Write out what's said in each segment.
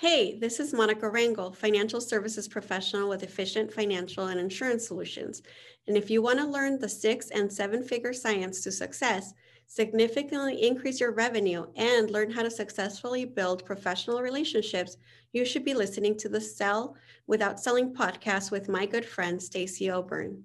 Hey, this is Monica Rangel, financial services professional with Efficient Financial and Insurance Solutions. And if you want to learn the six and seven figure science to success, significantly increase your revenue, and learn how to successfully build professional relationships, you should be listening to the Sell Without Selling podcast with my good friend, Stacey O'Byrne.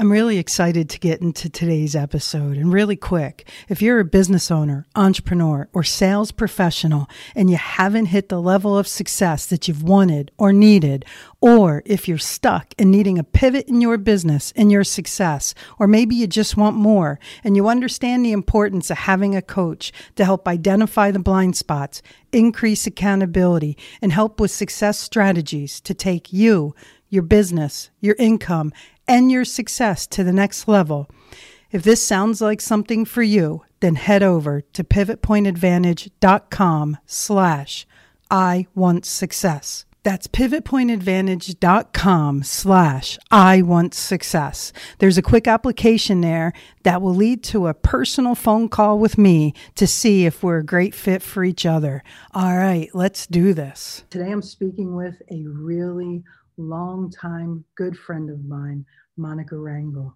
I'm really excited to get into today's episode. And really quick, if you're a business owner, entrepreneur, or sales professional and you haven't hit the level of success that you've wanted or needed, or if you're stuck and needing a pivot in your business and your success, or maybe you just want more and you understand the importance of having a coach to help identify the blind spots, increase accountability, and help with success strategies to take you, your business, your income, and your success to the next level. If this sounds like something for you, then head over to pivotpointadvantage.com slash I want success. That's pivotpointadvantage.com slash I want success. There's a quick application there that will lead to a personal phone call with me to see if we're a great fit for each other. All right, let's do this. Today I'm speaking with a really longtime good friend of mine, Monica Rangel.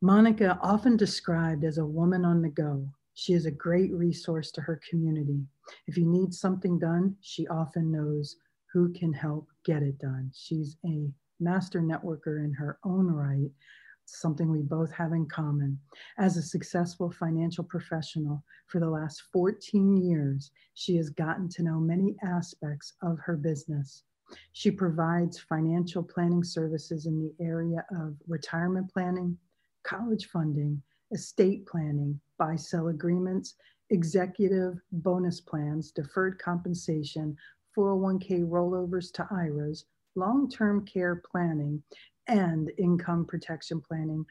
Monica, often described as a woman on the go, she is a great resource to her community. If you need something done, she often knows who can help get it done. She's a master networker in her own right, something we both have in common. As a successful financial professional for the last 14 years, she has gotten to know many aspects of her business. She provides financial planning services in the area of retirement planning, college funding, estate planning, buy sell agreements, executive bonus plans, deferred compensation, 401k rollovers to IRAs, long term care planning, and income protection planning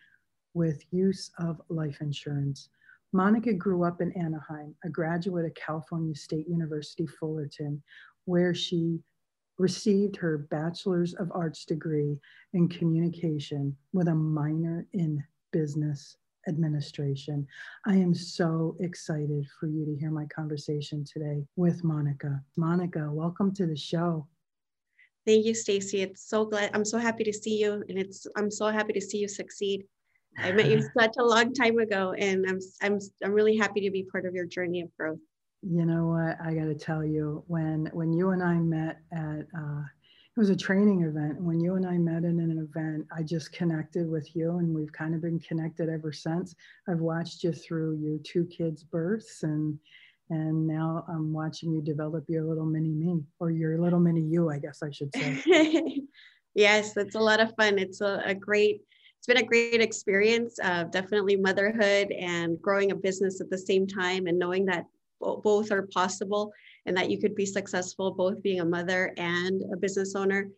with use of life insurance. Monica grew up in Anaheim, a graduate of California State University Fullerton, where she received her Bachelor's of Arts degree in communication with a minor in business administration. I am so excited for you to hear my conversation today with Monica. Monica, welcome to the show. Thank you, Stacy. It's so glad I'm so happy to see you and it's I'm so happy to see you succeed. I met you such a long time ago and I'm I'm I'm really happy to be part of your journey of growth you know what i got to tell you when when you and i met at uh, it was a training event. When you and i met in an event i just connected with you and we've kind of been connected ever since. I've watched you through your two kids births and and now i'm watching you develop your little mini me or your little mini you i guess i should say. Yes it's a lot of fun. It's a, a great it's been a great experience uh, definitely motherhood and growing a business at the same time and knowing that both are possible and that you could be successful both being a mother and a business owner.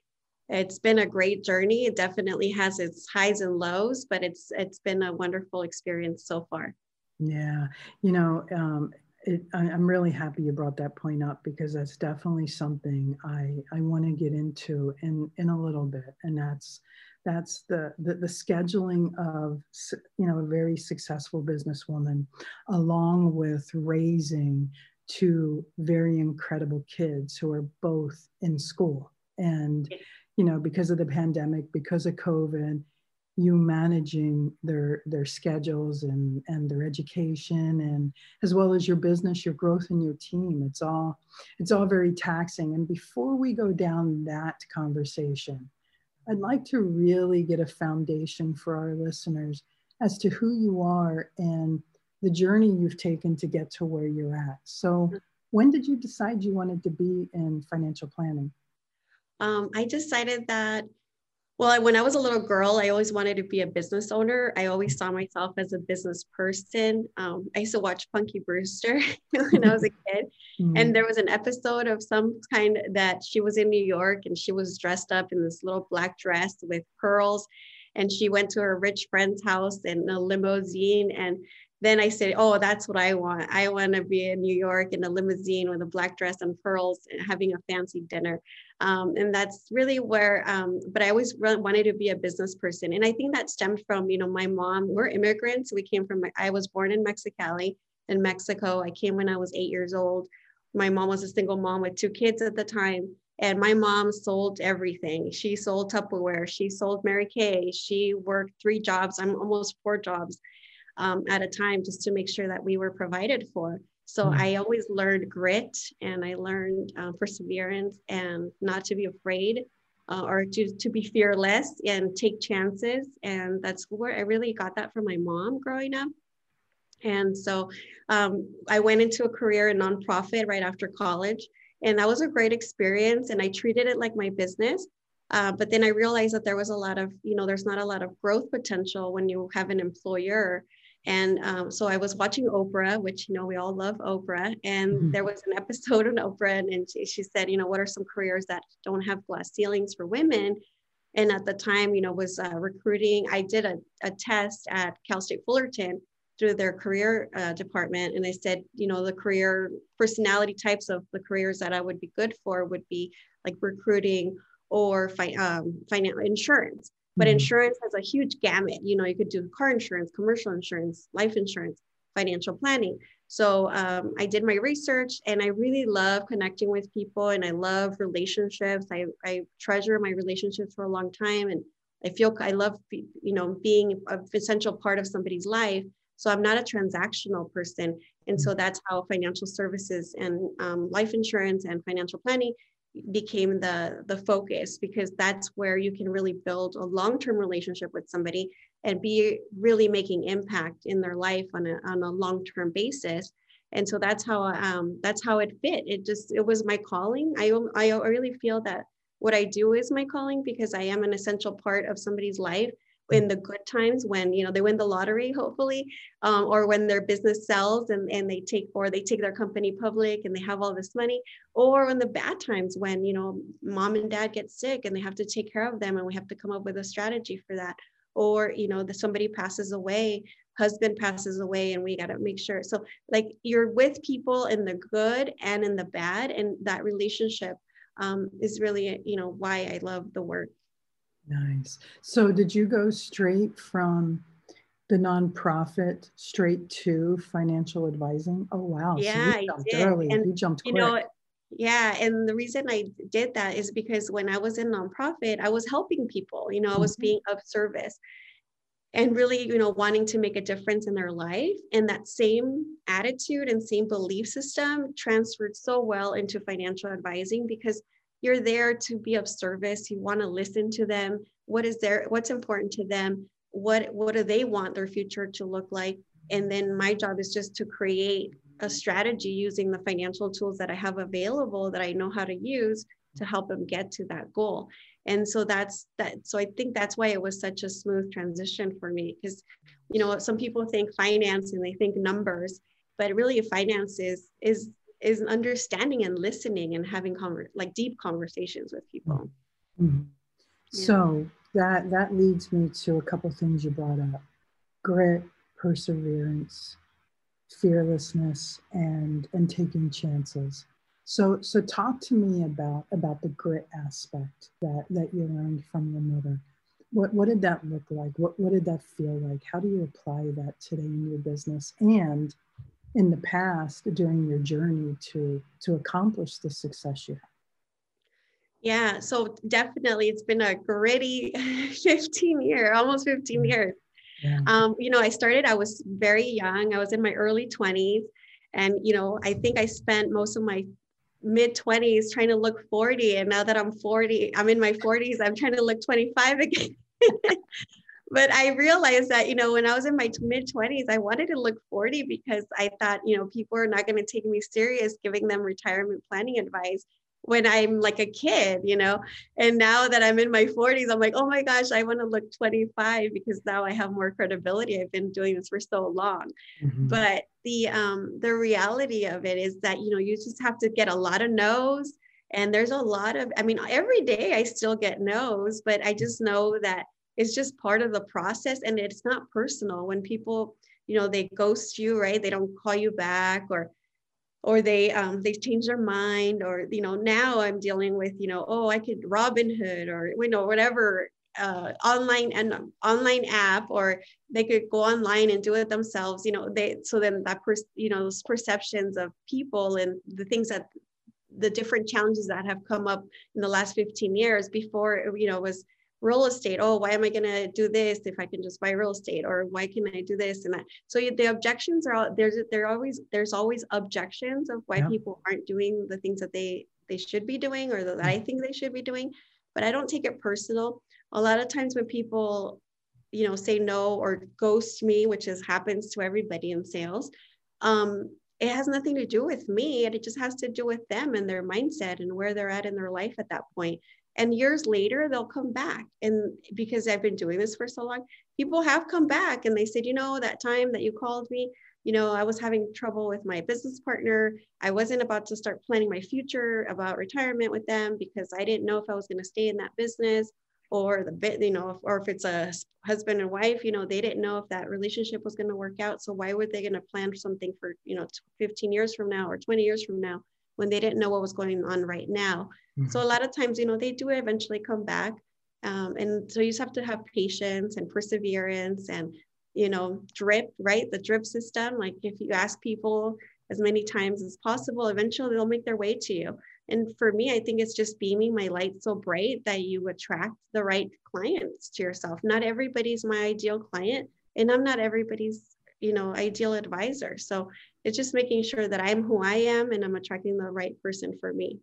It's been a great journey. It definitely has its highs and lows but it's it's been a wonderful experience so far. Yeah. You know um, it, I, am really happy you brought that point up because that's definitely something I, I want to get into in, in a little bit. And that's that's the, the, the scheduling of you know a very successful businesswoman along with raising two very incredible kids who are both in school. And you know because of the pandemic because of covid you managing their their schedules and and their education and as well as your business your growth and your team it's all it's all very taxing. And before we go down that conversation I'd like to really get a foundation for our listeners as to who you are and the journey you've taken to get to where you're at. So, when did you decide you wanted to be in financial planning? Um, I decided that well, when I was a little girl, I always wanted to be a business owner. I always saw myself as a business person. Um, I used to watch Punky Brewster when I was a kid. Mm-hmm. And there was an episode of some kind that she was in New York and she was dressed up in this little black dress with pearls. And she went to her rich friend's house in a limousine. And then I said, Oh, that's what I want. I want to be in New York in a limousine with a black dress and pearls, and having a fancy dinner. Um, and that's really where, um, but I always wanted to be a business person. And I think that stemmed from, you know, my mom, we're immigrants. We came from, I was born in Mexicali in Mexico. I came when I was eight years old. My mom was a single mom with two kids at the time. And my mom sold everything. She sold Tupperware. She sold Mary Kay. She worked three jobs. I'm almost four jobs um, at a time just to make sure that we were provided for. So mm-hmm. I always learned grit and I learned uh, perseverance and not to be afraid uh, or to, to be fearless and take chances. And that's where I really got that from my mom growing up. And so um, I went into a career in nonprofit right after college. And that was a great experience. And I treated it like my business. Uh, but then I realized that there was a lot of, you know, there's not a lot of growth potential when you have an employer and um, so I was watching Oprah, which, you know, we all love Oprah. And mm-hmm. there was an episode on Oprah, and, and she, she said, you know, what are some careers that don't have glass ceilings for women? And at the time, you know, was uh, recruiting. I did a, a test at Cal State Fullerton through their career uh, department. And they said, you know, the career personality types of the careers that I would be good for would be like recruiting or fi- um, financial insurance. But mm-hmm. insurance has a huge gamut. You know, you could do car insurance, commercial insurance, life insurance, financial planning. So um, I did my research and I really love connecting with people and I love relationships. I, I treasure my relationships for a long time and I feel I love, you know, being an essential part of somebody's life. So I'm not a transactional person. And so mm-hmm. that's how financial services and um, life insurance and financial planning became the the focus because that's where you can really build a long-term relationship with somebody and be really making impact in their life on a, on a long-term basis. And so that's how um, that's how it fit. It just it was my calling. I, I really feel that what i do is my calling because i am an essential part of somebody's life in the good times when you know they win the lottery hopefully um, or when their business sells and, and they take or they take their company public and they have all this money or in the bad times when you know mom and dad get sick and they have to take care of them and we have to come up with a strategy for that. Or you know somebody passes away husband passes away and we got to make sure. So like you're with people in the good and in the bad and that relationship um, is really you know why i love the work Nice. So, did you go straight from the nonprofit straight to financial advising? Oh, wow. Yeah, so you jumped I did. early. And, you jumped quick. You know, yeah. And the reason I did that is because when I was in nonprofit, I was helping people, you know, I was mm-hmm. being of service and really, you know, wanting to make a difference in their life. And that same attitude and same belief system transferred so well into financial advising because you're there to be of service. You want to listen to them. What is their what's important to them? What what do they want their future to look like? And then my job is just to create a strategy using the financial tools that i have available that i know how to use to help them get to that goal. And so that's that so i think that's why it was such a smooth transition for me because you know some people think finance and they think numbers but really finance is is is understanding and listening and having conver- like deep conversations with people. Mm-hmm. Yeah. So that that leads me to a couple things you brought up: grit, perseverance, fearlessness, and and taking chances. So so talk to me about about the grit aspect that that you learned from your mother. What what did that look like? What what did that feel like? How do you apply that today in your business? And in the past during your journey to to accomplish the success you have yeah so definitely it's been a gritty 15 year almost 15 years. Yeah. um, you know i started i was very young i was in my early 20s and you know i think i spent most of my mid 20s trying to look 40 and now that i'm 40 i'm in my 40s i'm trying to look 25 again but I realized that, you know, when I was in my mid 20s, I wanted to look 40 because I thought, you know, people are not going to take me serious giving them retirement planning advice. when I'm like a kid, you know. And now that I'm in my 40s, I'm like, oh my gosh, I want to look 25 because now I have more credibility. I've been doing this for so long. Mm-hmm. But the um the reality of it is that you know you just have to get a lot of no's. And there's a lot of, I mean, every day I still get no's, but I just know that it's just part of the process and it's not personal. When people you know they ghost you right? They don't call you back or or they um, they change their mind or you know now i'm dealing with you know oh i could robin hood or you know whatever uh, online and online app or they could go online and do it themselves you know they so then that person you know those perceptions of people and the things that the different challenges that have come up in the last 15 years before you know was real estate oh why am i going to do this if i can just buy real estate? Or why can i do this and that? So the objections are all there's there always there's always objections of why yeah. people aren't doing the things that they they should be doing or that i think they should be doing. But i don't take it personal. A lot of times when people you know say no or ghost me which is happens to everybody in sales um it has nothing to do with me. And it just has to do with them and their mindset and where they're at in their life at that point and years later they'll come back. And because i've been doing this for so long people have come back and they said you know that time that you called me you know i was having trouble with my business partner. I wasn't about to start planning my future about retirement with them because i didn't know if i was going to stay in that business or the bit you know or if it's a husband and wife you know they didn't know if that relationship was going to work out. So why were they going to plan something for you know 15 years from now or 20 years from now when they didn't know what was going on right now Mm-hmm. So a lot of times, you know, they do eventually come back. Um, and so you just have to have patience and perseverance and, you know, drip, right? The drip system. Like if you ask people as many times as possible, eventually they'll make their way to you. And for me, I think it's just beaming my light so bright that you attract the right clients to yourself. Not everybody's my ideal client, and I'm not everybody's, you know, ideal advisor. So it's just making sure that I'm who I am and I'm attracting the right person for me.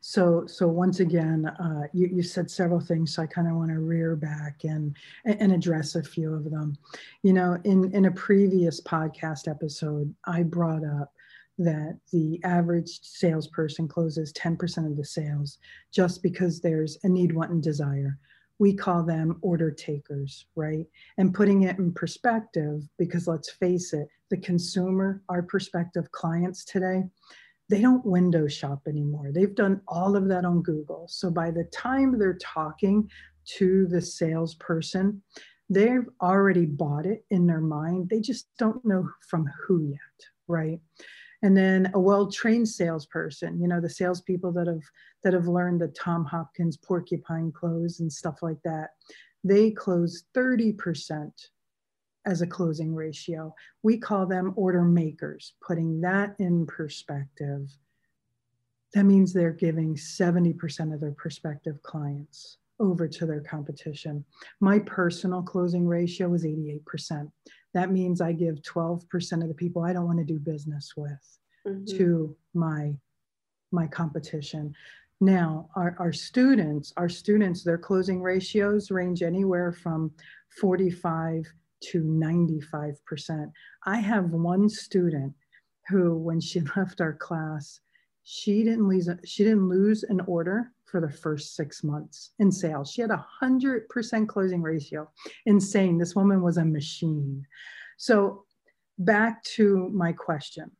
So, so once again, uh, you, you said several things, so I kind of want to rear back and and address a few of them. You know, in in a previous podcast episode, I brought up that the average salesperson closes 10% of the sales just because there's a need, want, and desire. We call them order takers, right? And putting it in perspective, because let's face it, the consumer, our prospective clients today, they don't window shop anymore. They've done all of that on Google. So by the time they're talking to the salesperson, they've already bought it in their mind. They just don't know from who yet, right? And then a well-trained salesperson, you know, the salespeople that have that have learned the Tom Hopkins porcupine close and stuff like that, they close 30% as a closing ratio. We call them order makers. Putting that in perspective, that means they're giving 70% of their prospective clients over to their competition. My personal closing ratio is 88%. That means I give 12% of the people I don't want to do business with mm-hmm. to my my competition. Now, our, our students, our students, their closing ratios range anywhere from 45 to 95%. I have one student who, when she left our class, she didn't lose she didn't lose an order for the first six months in sales. She had a hundred percent closing ratio. Insane. This woman was a machine. So back to my question.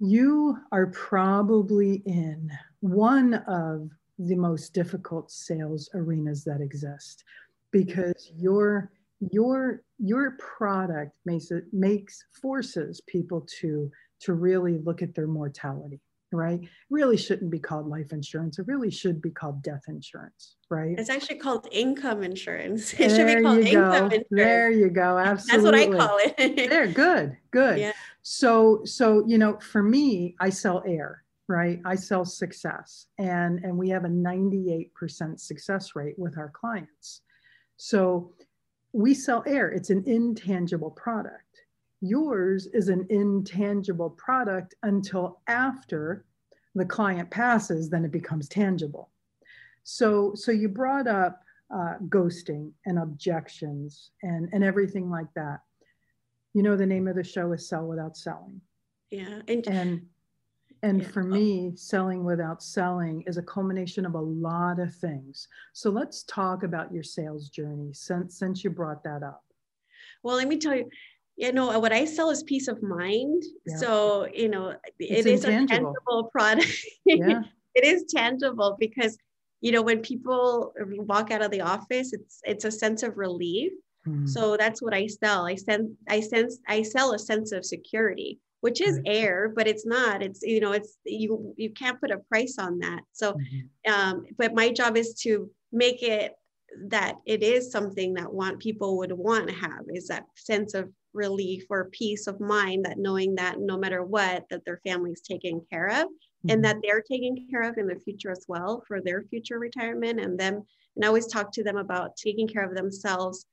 You are probably in one of the most difficult sales arenas that exist because you're your your product makes it makes forces people to to really look at their mortality right? It really shouldn't be called life insurance. It really should be called death insurance right? It's actually called income insurance. It there should be called income insurance. there you go. Absolutely that's what i call it. There good good. Yeah. so so you know for me i sell air right? I sell success. And and we have a 98% success rate with our clients. So we sell air, it's an intangible product. Yours is an intangible product until after the client passes, then it becomes tangible. So, so you brought up uh, ghosting and objections and, and everything like that. You know, the name of the show is Sell Without Selling. Yeah. And, and And yeah. for me, selling without selling is a culmination of a lot of things. So let's talk about your sales journey since since you brought that up. Well, let me tell you, you know, what I sell is peace of mind. Yeah. So, you know, it's it is intangible. a tangible product. Yeah. it is tangible because, you know, when people walk out of the office, it's it's a sense of relief. Mm. So that's what I sell. I sense I sense I sell a sense of security which is air but it's not it's you know it's you you can't put a price on that so mm-hmm. um, but my job is to make it that it is something that want people would want to have is that sense of relief or peace of mind that knowing that no matter what that their family's taken care of mm-hmm. and that they're taken care of in the future as well for their future retirement and them and I always talk to them about taking care of themselves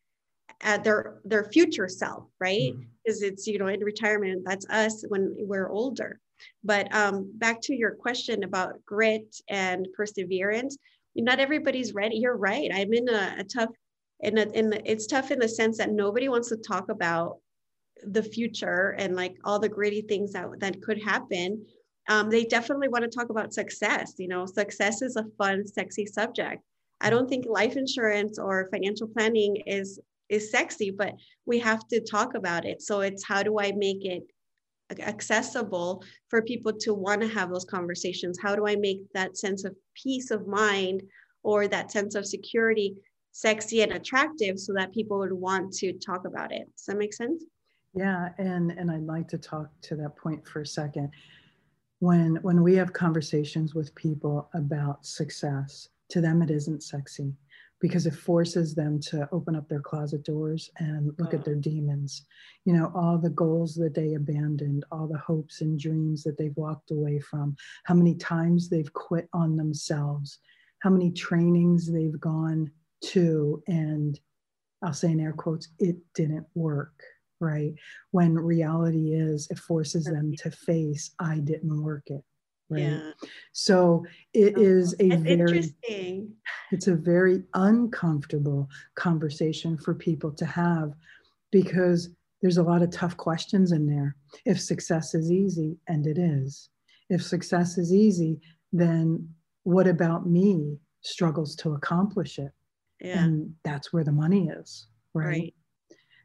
at their their future self right? Because mm-hmm. it's you know in retirement that's us when we're older. But um, back to your question about grit and perseverance not everybody's ready. You're right. I'm in a, a tough in a, in the, it's tough in the sense that nobody wants to talk about the future and like all the gritty things that that could happen. Um, they definitely want to talk about success you know? Success is a fun sexy subject. I don't think life insurance or financial planning is is sexy, but we have to talk about it. So it's how do I make it accessible for people to want to have those conversations? How do I make that sense of peace of mind or that sense of security sexy and attractive so that people would want to talk about it? Does that make sense? Yeah, and and I'd like to talk to that point for a second. When when we have conversations with people about success, to them it isn't sexy because it forces them to open up their closet doors and look at mm. their demons. You know, all the goals that they abandoned, all the hopes and dreams that they've walked away from, how many times they've quit on themselves, how many trainings they've gone to, and I'll say in air quotes, it didn't work, right? When reality is, it forces them to face, I didn't work it right. Yeah. so it oh, is a very it's a very uncomfortable conversation for people to have because there's a lot of tough questions in there. If success is easy and it is. If success is easy then what about me struggles to accomplish it? Yeah. and that's where the money is right, right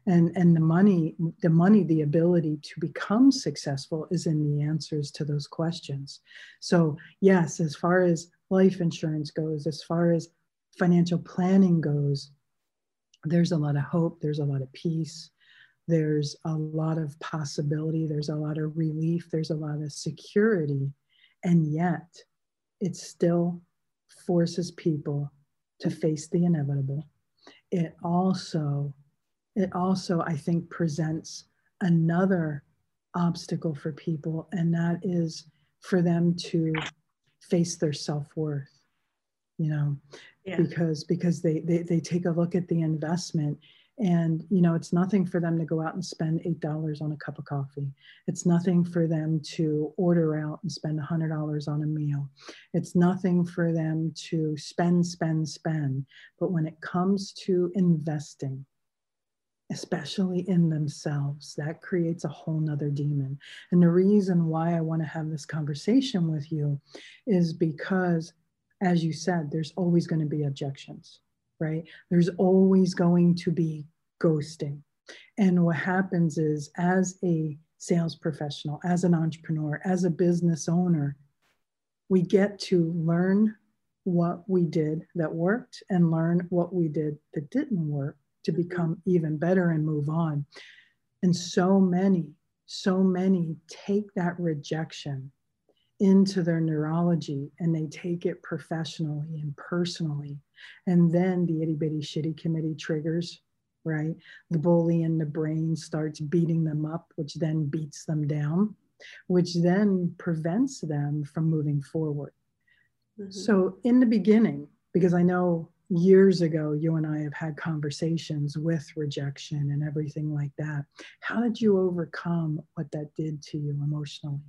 and and the money the money the ability to become successful is in the answers to those questions. So yes as far as life insurance goes as far as financial planning goes there's a lot of hope there's a lot of peace there's a lot of possibility there's a lot of relief there's a lot of security. And yet it still forces people to face the inevitable. It also it also, I think, presents another obstacle for people, and that is for them to face their self-worth you know yeah. because because they, they they take a look at the investment and you know it's nothing for them to go out and spend eight dollars on a cup of coffee. It's nothing for them to order out and spend a hundred dollars on a meal. It's nothing for them to spend spend spend. But when it comes to investing especially in themselves. That creates a whole nother demon. And the reason why I want to have this conversation with you is because, as you said, there's always going to be objections, right? There's always going to be ghosting. And what happens is, as a sales professional, as an entrepreneur, as a business owner, we get to learn what we did that worked and learn what we did that didn't work to become even better and move on. And so many, so many take that rejection into their neurology and they take it professionally and personally. And then the itty bitty shitty committee triggers, right? The bully in the brain starts beating them up, which then beats them down, which then prevents them from moving forward. Mm-hmm. So, in the beginning, because I know years ago, you and I have had conversations with rejection and everything like that. How did you overcome what that did to you emotionally?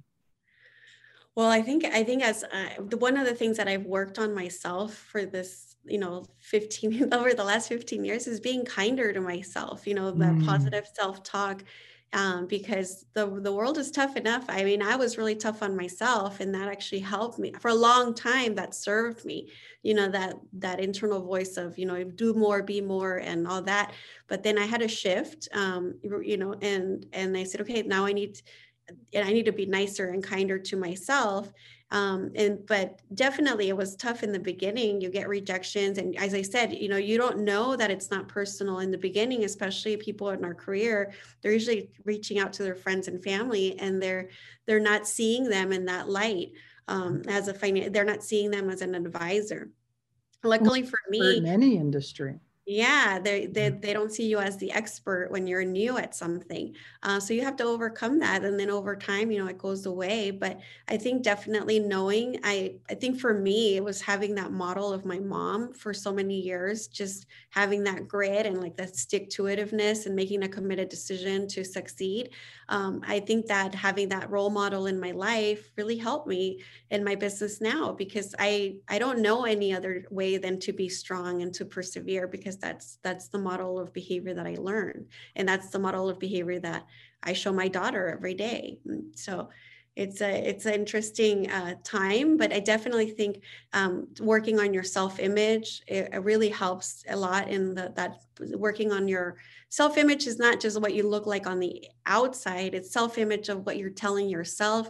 Well, I think I think as uh, the one of the things that I've worked on myself for this, you know, 15 over the last 15 years is being kinder to myself, you know, the mm. positive self-talk um, because the the world is tough enough. I mean, I was really tough on myself, and that actually helped me for a long time. That served me, you know, that that internal voice of you know do more, be more, and all that. But then I had a shift, um, you know, and and I said, okay, now I need and I need to be nicer and kinder to myself. Um, and but definitely it was tough in the beginning. You get rejections, and as I said, you know, you don't know that it's not personal in the beginning, especially people in our career. They're usually reaching out to their friends and family, and they're they're not seeing them in that light um, as a finance. They're not seeing them as an advisor. Luckily for me, in any industry, yeah, they, they, they don't see you as the expert when you're new at something. Uh, so you have to overcome that. And then over time, you know, it goes away. But I think definitely knowing, I, I think for me, it was having that model of my mom for so many years, just having that grit and like that stick to itiveness and making a committed decision to succeed. Um, I think that having that role model in my life really helped me in my business now because I, I don't know any other way than to be strong and to persevere because that's that's the model of behavior that i learn, and that's the model of behavior that i show my daughter every day. So it's a it's an interesting uh, time but i definitely think um, working on your self-image it, it, really helps a lot in the, that working on your self-image is not just what you look like on the outside it's self-image of what you're telling yourself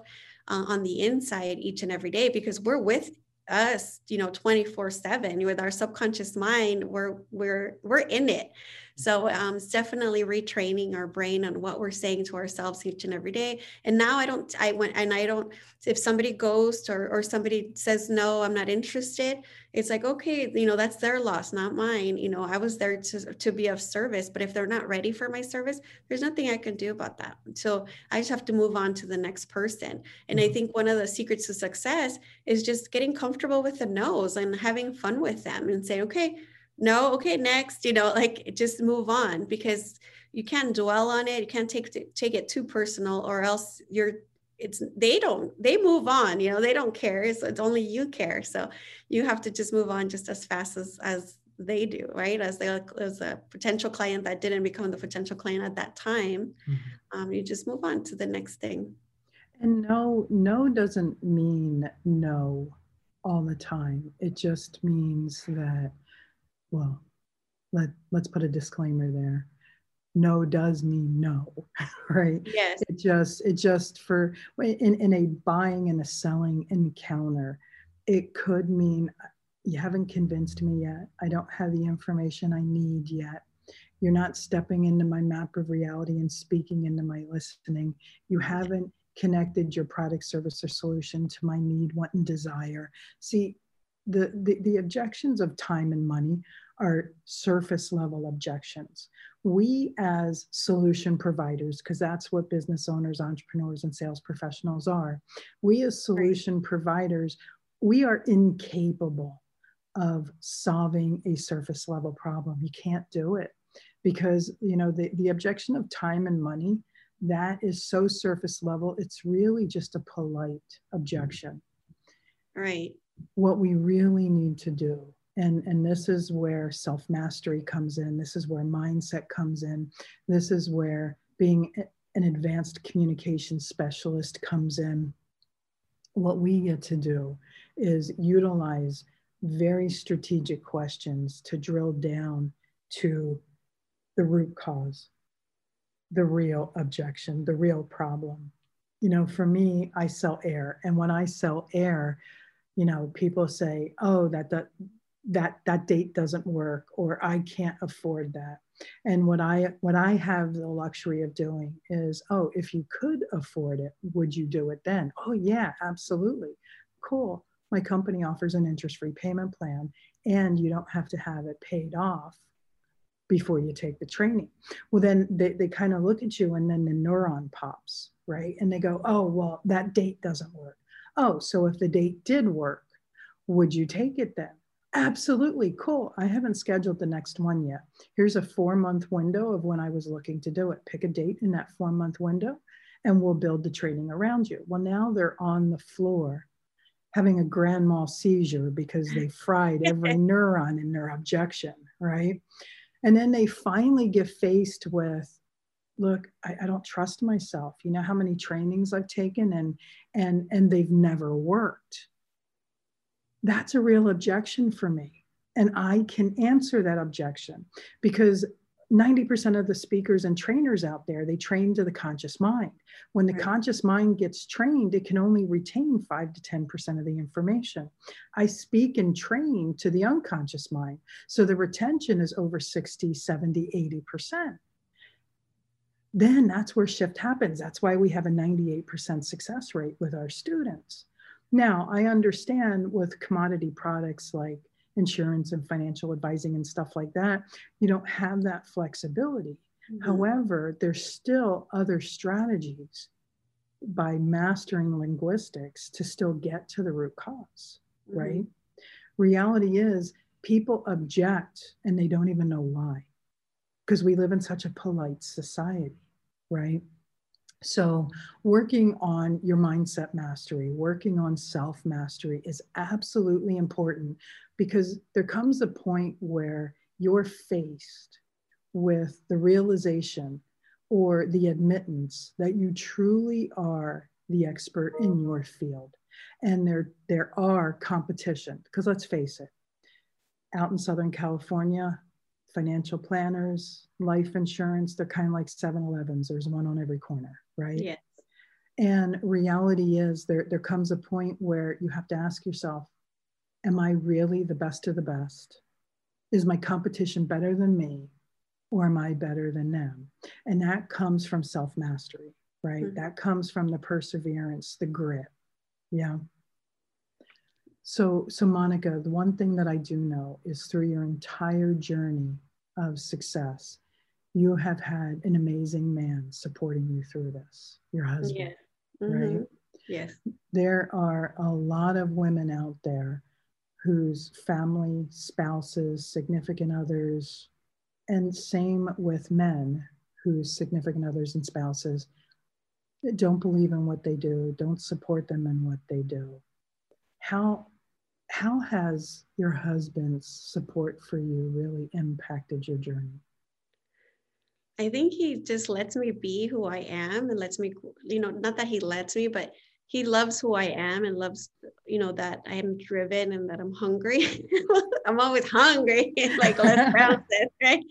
uh, on the inside each and every day because we're with us you know 24 7 with our subconscious mind we're we're we're in it so um, it's definitely retraining our brain on what we're saying to ourselves each and every day. And now I don't, I went, and I don't, if somebody goes or, or somebody says, no, I'm not interested, it's like, okay, you know, that's their loss, not mine. You know, I was there to, to be of service, but if they're not ready for my service, there's nothing I can do about that. So I just have to move on to the next person. And I mm-hmm. think one of the secrets to success is just getting comfortable with the no's and having fun with them and say, okay, no okay next you know like just move on because you can't dwell on it. You can't take take it too personal or else you're it's they don't they move on you know they don't care. So it's only you care. So you have to just move on just as fast as as they do right? As they as a potential client that didn't become the potential client at that time mm-hmm. um, you just move on to the next thing. And no no doesn't mean no all the time. It just means that well, let let's put a disclaimer there. No does mean no, right? Yes. It just it just for in, in a buying and a selling encounter, it could mean you haven't convinced me yet. I don't have the information I need yet. You're not stepping into my map of reality and speaking into my listening. You haven't connected your product, service, or solution to my need, want, and desire. See, the, the, the objections of time and money are surface level objections. We, as solution providers, because that's what business owners, entrepreneurs, and sales professionals are, we, as solution providers, we are incapable of solving a surface level problem. You can't do it because, you know, the, the objection of time and money, that is so surface level, it's really just a polite objection. Right what we really need to do. And and this is where self mastery comes in. This is where mindset comes in. This is where being an advanced communication specialist comes in. What we get to do is utilize very strategic questions to drill down to the root cause the real objection the real problem. You know for me i sell air. And when i sell air you know people say oh that that that that date doesn't work or i can't afford that. And what i what i have the luxury of doing is oh if you could afford it would you do it then? Oh yeah absolutely. Cool. My company offers an interest free payment plan and you don't have to have it paid off before you take the training. Well then they, they kind of look at you and then the neuron pops right? And they go oh well that date doesn't work Oh, so if the date did work, would you take it then? Absolutely, cool. I haven't scheduled the next one yet. Here's a four month window of when I was looking to do it. Pick a date in that four month window and we'll build the training around you. Well, now they're on the floor having a grand mal seizure because they fried every neuron in their objection, right? And then they finally get faced with look I, I, don't trust myself. You know how many trainings i've taken and and and they've never worked. That's a real objection for me. And i can answer that objection because 90% of the speakers and trainers out there they train to the conscious mind. When the right. conscious mind gets trained it can only retain 5 to 10% of the information. I speak and train to the unconscious mind. So the retention is over 60 70 80% then that's where shift happens that's why we have a 98% success rate with our students now i understand with commodity products like insurance and financial advising and stuff like that, you don't have that flexibility. Mm-hmm. However, there's still other strategies by mastering linguistics to still get to the root because mm-hmm. right? Reality is people object and they don't even know why because we live in such a polite society, right? So, working on your mindset mastery, working on self mastery is absolutely important because there comes a point where you're faced with the realization or the admittance that you truly are the expert in your field. And there, there are competition, because let's face it, out in Southern California, financial planners, life insurance, they're kind of like 7 Elevens. There's one on every corner, right? Yes. And reality is there, there comes a point where you have to ask yourself, am I really the best of the best? Is my competition better than me? Or am I better than them? And that comes from self mastery, right? Mm-hmm. That comes from the perseverance, the grit. Yeah. So, so Monica, the one thing that I do know is through your entire journey of success, you have had an amazing man supporting you through this, your husband, yeah. mm-hmm. right? Yes. There are a lot of women out there whose family, spouses, significant others, and same with men whose significant others and spouses don't believe in what they do, don't support them in what they do. How how has your husband's support for you really impacted your journey? I think he just lets me be who I am and lets me, you know, not that he lets me, but he loves who I am and loves, you know, that I am driven and that I'm hungry. I'm always hungry, like Les Brown said, right?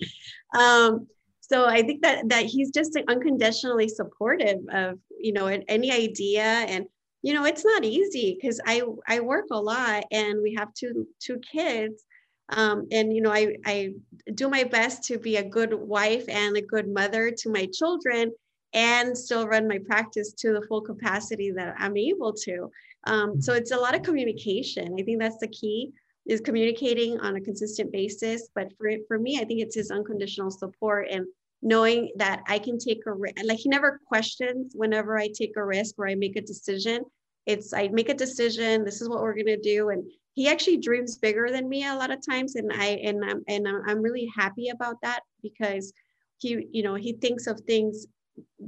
Um, so I think that that he's just unconditionally supportive of, you know, any idea and you know it's not easy because i i work a lot and we have two two kids. Um, and you know I, I do my best to be a good wife and a good mother to my children and still run my practice to the full capacity that i'm able to. Um, so it's a lot of communication. I think that's the key is communicating on a consistent basis. But for, for me i think it's his unconditional support and knowing that I can take a risk. Like he never questions whenever I take a risk or I make a decision. It's I make a decision. This is what we're gonna do, and he actually dreams bigger than me a lot of times, and I and I'm and I'm really happy about that because he you know he thinks of things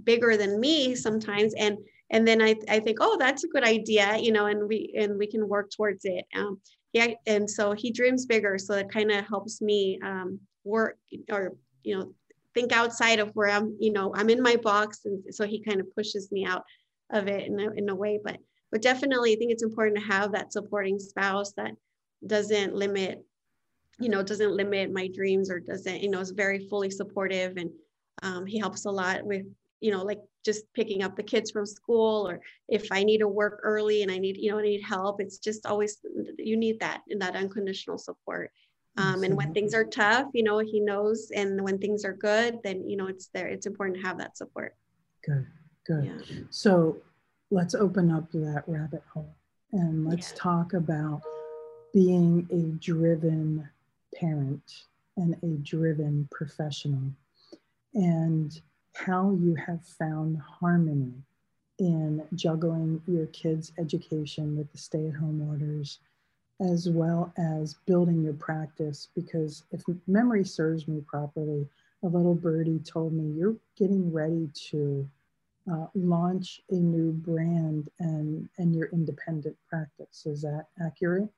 bigger than me sometimes, and and then I I think oh that's a good idea, you know, and we and we can work towards it. Um, yeah, and so he dreams bigger, so it kind of helps me um, work or you know think outside of where I'm, you know, I'm in my box. And so he kind of pushes me out of it in a, in a way. But but definitely I think it's important to have that supporting spouse that doesn't limit, you know, doesn't limit my dreams or doesn't, you know, is very fully supportive. And um, he helps a lot with, you know, like just picking up the kids from school or if I need to work early and I need, you know, I need help. It's just always, you need that and that unconditional support. Um, and when things are tough, you know, he knows. And when things are good, then, you know, it's there. It's important to have that support. Good, good. Yeah. So let's open up that rabbit hole and let's yeah. talk about being a driven parent and a driven professional and how you have found harmony in juggling your kids' education with the stay at home orders as well as building your practice. Because if memory serves me properly, a little birdie told me you're getting ready to uh, launch a new brand and and your independent practice. Is that accurate?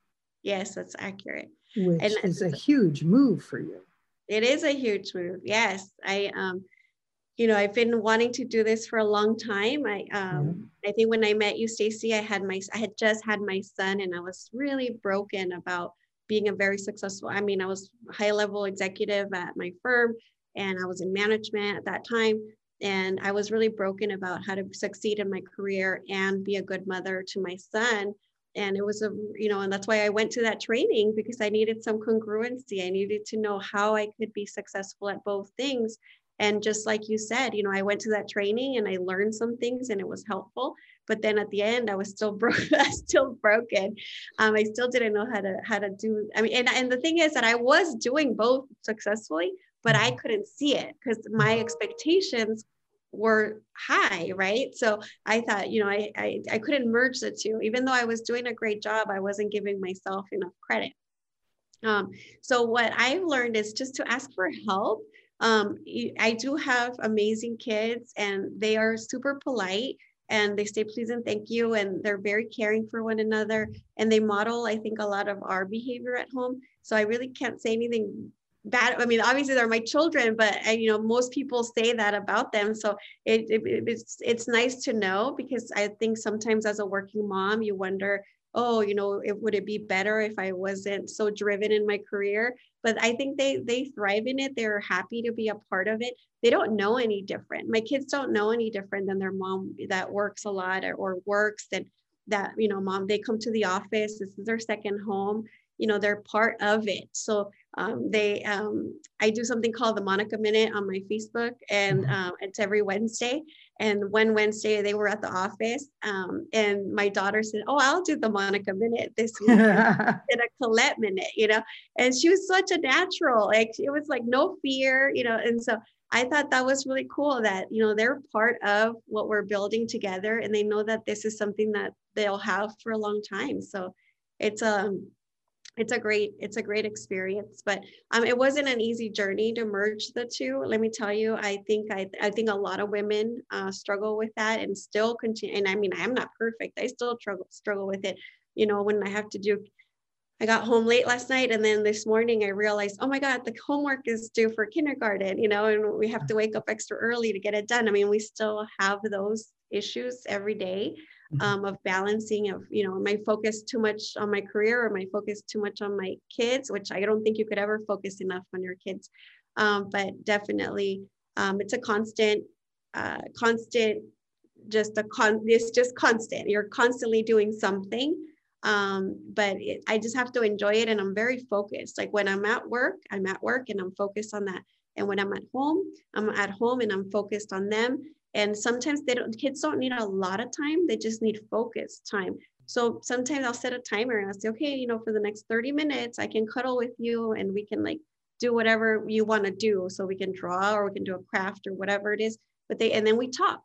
Yes, that's accurate. Which and is a huge move for you. It is a huge move. Yes, I um, you know, I've been wanting to do this for a long time. I um, yeah. I think when I met you, Stacy, I had my I had just had my son, and I was really broken about being a very successful. I mean, I was high level executive at my firm, and I was in management at that time, and I was really broken about how to succeed in my career and be a good mother to my son. And it was a, you know, and that's why I went to that training because I needed some congruency. I needed to know how I could be successful at both things and just like you said, you know, I went to that training and I learned some things and it was helpful. But then at the end, I was still broke. Still broken. Um, I still didn't know how to how to do. I mean, and and the thing is that I was doing both successfully, but I couldn't see it because my expectations were high, right? So I thought, you know, I, I I couldn't merge the two. Even though I was doing a great job, I wasn't giving myself enough credit. Um, so what I've learned is just to ask for help um, I do have amazing kids and they are super polite and they say please and thank you and they're very caring for one another and they model i think a lot of our behavior at home. So i really can't say anything bad i mean obviously they're my children but I, you know most people say that about them. So it, it, it's it's nice to know because i think sometimes as a working mom you wonder oh you know it would it be better if i wasn't so driven in my career? But i think they they thrive in it they're happy to be a part of it. They don't know any different. My kids don't know any different than their mom that works a lot or, or works and that you know mom they come to the office this is their second home you know they're part of it. So um, they um, i do something called the monica minute on my facebook and mm-hmm. um, it's every wednesday. And one wednesday they were at the office um, and my daughter said oh i'll do the monica minute this week. In a colette minute you know? And she was such a natural like it was like no fear you know? And so I thought that was really cool that you know they're part of what we're building together and they know that this is something that they'll have for a long time. So it's um it's a great it's a great experience but um, it wasn't an easy journey to merge the two. Let me tell you i think i, I think a lot of women uh, struggle with that and still continue and i mean i'm not perfect. I still struggle struggle with it. You know when i have to do i got home late last night and then this morning i realized oh my god the homework is due for kindergarten you know and we have to wake up extra early to get it done. I mean we still have those issues every day. Um, of balancing of you know am i focused too much on my career or am i focused too much on my kids which i don't think you could ever focus enough on your kids. Um, but definitely um, it's a constant uh, constant just a con it's just constant. You're constantly doing something um, but it, i just have to enjoy it and i'm very focused. Like when i'm at work i'm at work and i'm focused on that. And when i'm at home i'm at home and i'm focused on them and sometimes they don't kids don't need a lot of time they just need focus time. So sometimes i'll set a timer and i'll say okay you know for the next 30 minutes i can cuddle with you and we can like do whatever you want to do. So we can draw or we can do a craft or whatever it is but they and then we talk.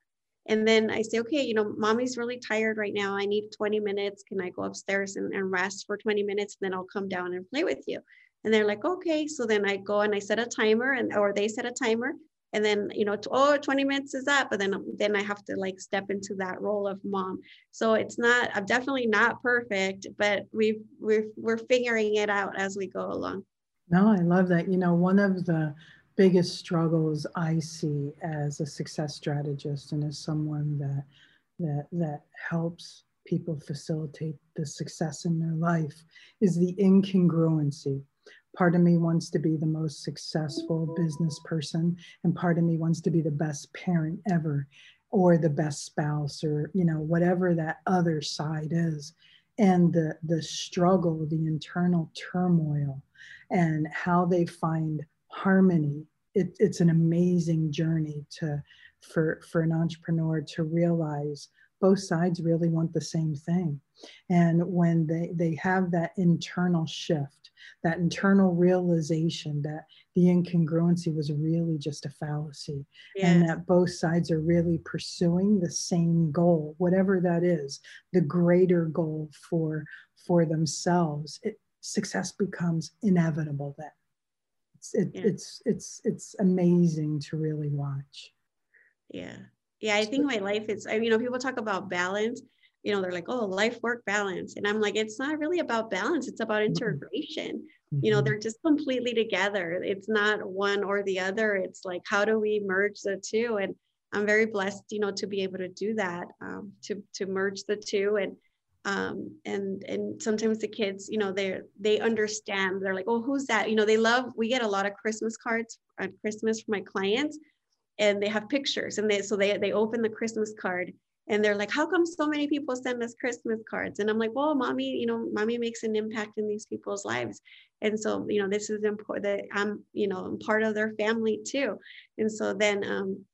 And then i say okay you know mommy's really tired right now. I need 20 minutes. Can i go upstairs and, and rest for 20 minutes? And then i'll come down and play with you. And they're like okay. So then i go and i set a timer and or they set a timer and then you know oh 20 minutes is up but then um, then i have to like step into that role of mom. So it's not i'm definitely not perfect but we've we're, we're figuring it out as we go along. No i love that. You know one of the biggest struggles i see as a success strategist and as someone that that that helps people facilitate the success in their life is the incongruency part of me wants to be the most successful business person and part of me wants to be the best parent ever or the best spouse or you know whatever that other side is. And the the struggle the internal turmoil and how they find harmony it, it's an amazing journey to for for an entrepreneur to realize both sides really want the same thing and when they they have that internal shift that internal realization that the incongruency was really just a fallacy yes. and that both sides are really pursuing the same goal whatever that is the greater goal for for themselves it, success becomes inevitable then it's it, yeah. it's it's it's amazing to really watch yeah yeah i think my life is i you know people talk about balance you know, they're like, oh, life work balance. And I'm like, it's not really about balance, it's about integration. Mm-hmm. You know, they're just completely together. It's not one or the other. It's like, how do we merge the two? And I'm very blessed, you know, to be able to do that, um, to to merge the two. And um, and and sometimes the kids, you know, they they understand. They're like, oh, who's that? You know, they love. We get a lot of Christmas cards at Christmas from my clients, and they have pictures, and they so they they open the Christmas card and they're like how come so many people send us christmas cards? And i'm like well mommy you know mommy makes an impact in these people's lives. And so you know this is important that i'm you know i'm part of their family too. And so then um,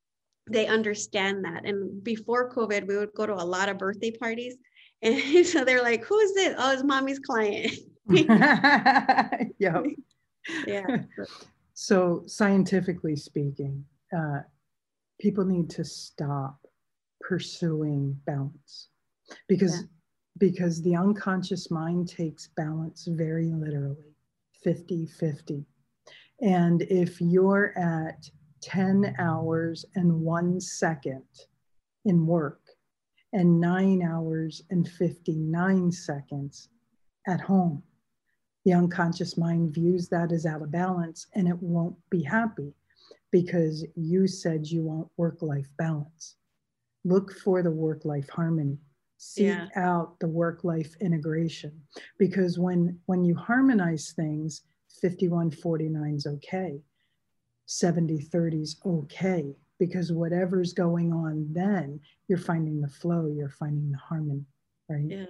they understand that. And before covid we would go to a lot of birthday parties and so they're like who is this? Oh it's mommy's client. Yep. yeah. So scientifically speaking uh, people need to stop pursuing balance because yeah. because the unconscious mind takes balance very literally 50 50 and if you're at 10 hours and 1 second in work and 9 hours and 59 seconds at home the unconscious mind views that as out of balance and it won't be happy because you said you want work life balance. Look for the work life harmony. Seek yeah. out the work life integration because when when you harmonize things 5149 is okay 70 30 is okay because whatever's going on then you're finding the flow you're finding the harmony right? Yeah.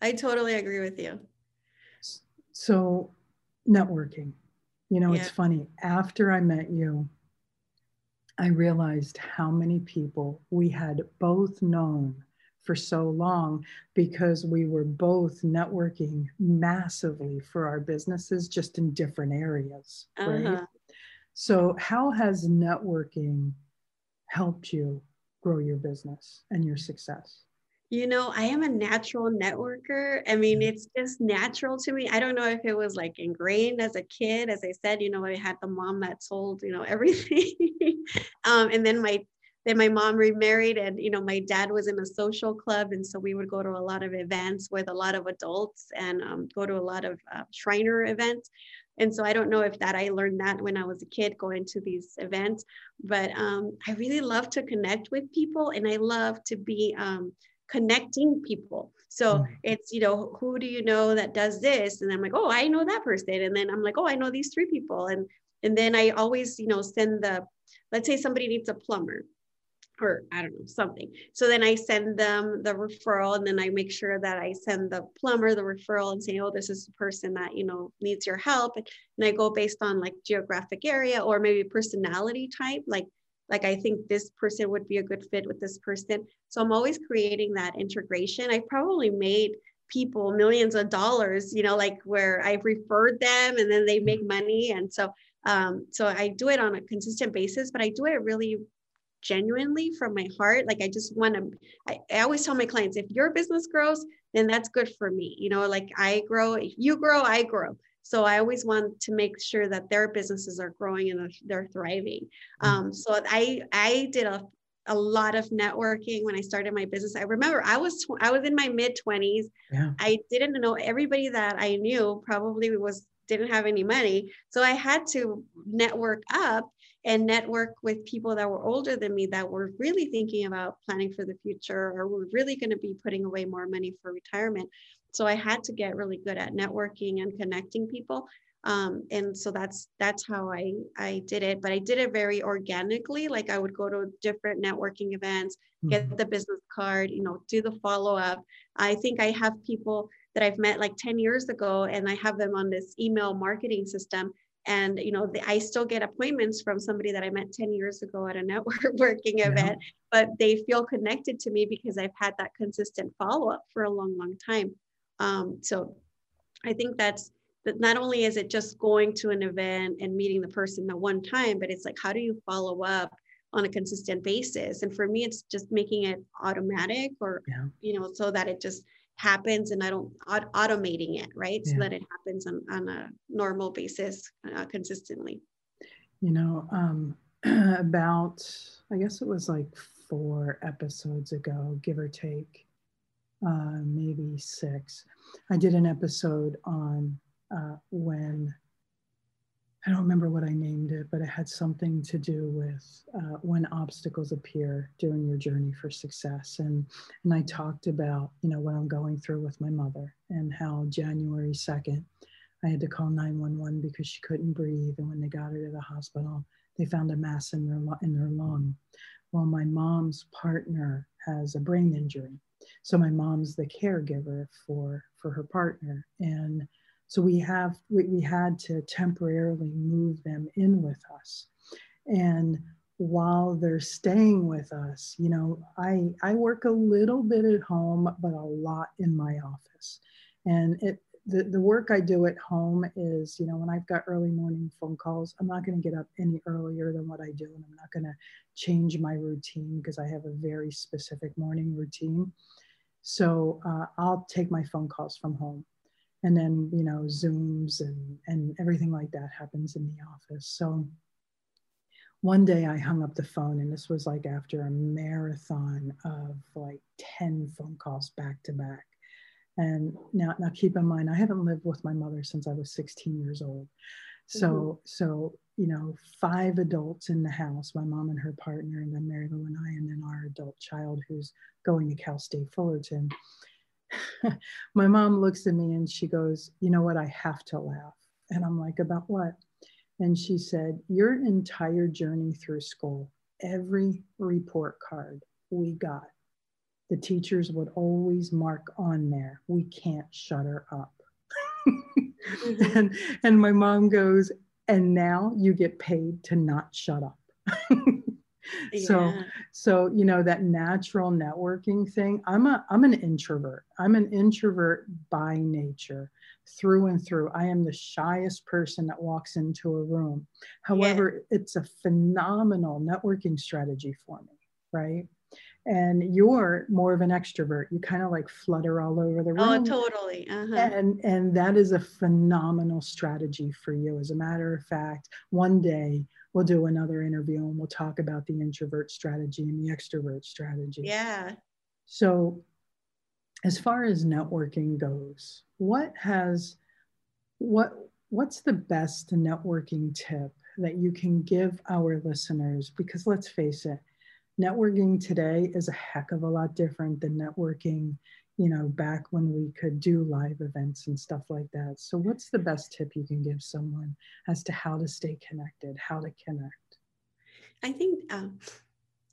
I totally agree with you. So networking. You know yeah. it's funny. After i met you I realized how many people we had both known for so long because we were both networking massively for our businesses, just in different areas. Uh-huh. Right. So, how has networking helped you grow your business and your success? You know, I am a natural networker. I mean, mm-hmm. it's just natural to me. I don't know if it was like ingrained as a kid. As I said, you know, I had the mom that sold, you know, everything. um, and then my then my mom remarried and you know my dad was in a social club and so we would go to a lot of events with a lot of adults and um, go to a lot of uh, shriner events and so i don't know if that i learned that when i was a kid going to these events but um, i really love to connect with people and i love to be um, connecting people. So mm-hmm. it's, you know, who do you know that does this? And I'm like, oh, I know that person. And then I'm like, oh, I know these three people. And and then I always, you know, send the, let's say somebody needs a plumber or I don't know, something. So then I send them the referral and then I make sure that I send the plumber the referral and say, oh, this is the person that, you know, needs your help. And I go based on like geographic area or maybe personality type, like like i think this person would be a good fit with this person. So i'm always creating that integration. I probably made people millions of dollars you know like where i've referred them and then they make money. And so um, so i do it on a consistent basis but i do it really genuinely from my heart. Like i just want to I, I always tell my clients if your business grows then that's good for me. You know like i grow if you grow i grow so I always want to make sure that their businesses are growing and they're thriving. Mm. Um, so I I did a a lot of networking when I started my business. I remember I was I was in my mid 20s. Yeah. I didn't know everybody that I knew probably was didn't have any money. So I had to network up and network with people that were older than me that were really thinking about planning for the future or were really going to be putting away more money for retirement. So I had to get really good at networking and connecting people. Um, and so that's that's how I I did it. But I did it very organically. Like I would go to different networking events, get mm-hmm. the business card, you know, do the follow up. I think I have people that I've met like 10 years ago, and I have them on this email marketing system. And you know, the, I still get appointments from somebody that I met 10 years ago at a networking yeah. event, but they feel connected to me because I've had that consistent follow up for a long, long time. Um, so I think that's that not only is it just going to an event and meeting the person the one time, but it's like, how do you follow up on a consistent basis? And for me, it's just making it automatic or, yeah. you know, so that it just happens and I don't aut- automating it, right? Yeah. So that it happens on, on a normal basis uh, consistently. You know, um, about, I guess it was like four episodes ago, give or take uh, maybe six. I did an episode on uh, when I don't remember what I named it, but it had something to do with uh, when obstacles appear during your journey for success. And, and I talked about, you know, what I'm going through with my mother and how January 2nd, I had to call 911 because she couldn't breathe. And when they got her to the hospital, they found a mass in her, in her lung. Well, my mom's partner has a brain injury. So my mom's the caregiver for, for her partner. And so we have we, we had to temporarily move them in with us. And while they're staying with us, you know, I I work a little bit at home, but a lot in my office. And it the, the work I do at home is, you know, when I've got early morning phone calls, I'm not going to get up any earlier than what I do. And I'm not going to change my routine because I have a very specific morning routine. So uh, I'll take my phone calls from home and then you know zooms and and everything like that happens in the office so one day i hung up the phone and this was like after a marathon of like 10 phone calls back to back and now now keep in mind i haven't lived with my mother since i was 16 years old so mm-hmm. so you know five adults in the house my mom and her partner and then mary lou and i and then our adult child who's going to cal state fullerton my mom looks at me and she goes, You know what? I have to laugh. And I'm like, About what? And she said, Your entire journey through school, every report card we got, the teachers would always mark on there, We can't shut her up. mm-hmm. and, and my mom goes, And now you get paid to not shut up. so so you know that natural networking thing i'm a i'm an introvert i'm an introvert by nature through and through i am the shyest person that walks into a room however yeah. it's a phenomenal networking strategy for me right and you're more of an extrovert you kind of like flutter all over the oh, room oh totally uh-huh. and and that is a phenomenal strategy for you as a matter of fact one day we'll do another interview and we'll talk about the introvert strategy and the extrovert strategy. Yeah. So, as far as networking goes, what has what what's the best networking tip that you can give our listeners because let's face it, networking today is a heck of a lot different than networking you know, back when we could do live events and stuff like that. So, what's the best tip you can give someone as to how to stay connected, how to connect? I think, um,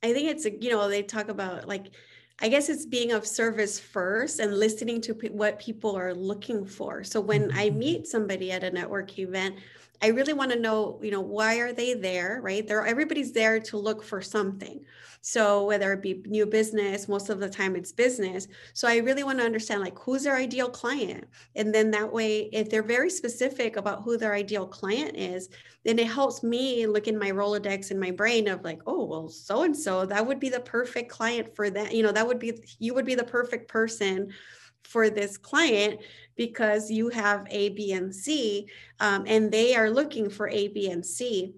I think it's, a, you know, they talk about like, I guess it's being of service first and listening to p- what people are looking for. So when I mm-hmm. meet somebody at a network event, I really want to know, you know, why are they there, right? There, everybody's there to look for something. So whether it be new business, most of the time it's business. So I really want to understand like who's their ideal client. And then that way, if they're very specific about who their ideal client is, then it helps me look in my Rolodex in my brain of like, oh, well, so and so, that would be the perfect client for that. You know, that would be, you would be the perfect person for this client because you have A, B, and C, um, and they are looking for A, B, and C.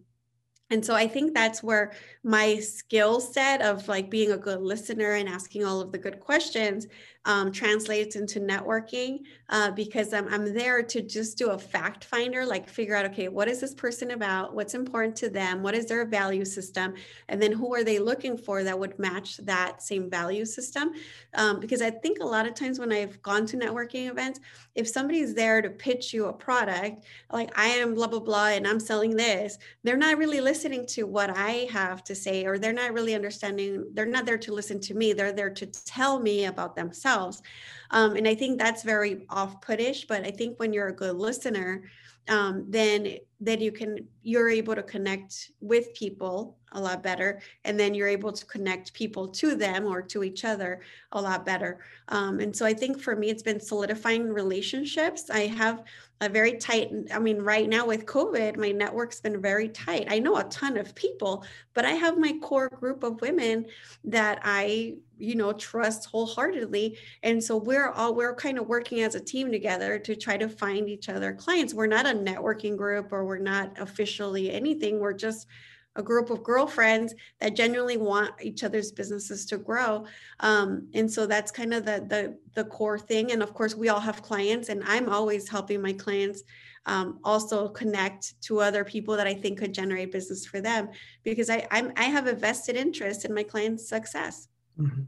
And so I think that's where my skill set of like being a good listener and asking all of the good questions um, translates into networking uh, because I'm, I'm there to just do a fact finder, like figure out, okay, what is this person about? What's important to them? What is their value system? And then who are they looking for that would match that same value system? Um, because I think a lot of times when I've gone to networking events, if somebody's there to pitch you a product, like I am blah, blah, blah, and I'm selling this, they're not really listening to what I have to say, or they're not really understanding, they're not there to listen to me. They're there to tell me about themselves themselves. Um, and I think that's very off puttish, but I think when you're a good listener, um, then then you can you're able to connect with people a lot better and then you're able to connect people to them or to each other a lot better. Um, and so i think for me it's been solidifying relationships. I have a very tight i mean right now with covid my network's been very tight. I know a ton of people but i have my core group of women that i you know trust wholeheartedly. And so we're all we're kind of working as a team together to try to find each other clients. We're not a networking group or we're not officially anything. We're just a group of girlfriends that genuinely want each other's businesses to grow. Um, and so that's kind of the, the the core thing. And of course we all have clients and i'm always helping my clients um, also connect to other people that i think could generate business for them because i I'm, i have a vested interest in my clients success. Mm-hmm.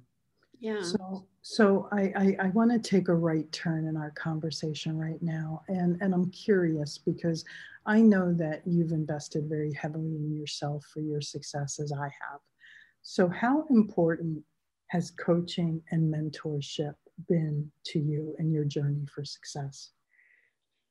Yeah so so I, I, I want to take a right turn in our conversation right now. And, and I'm curious because I know that you've invested very heavily in yourself for your success as I have. So how important has coaching and mentorship been to you in your journey for success?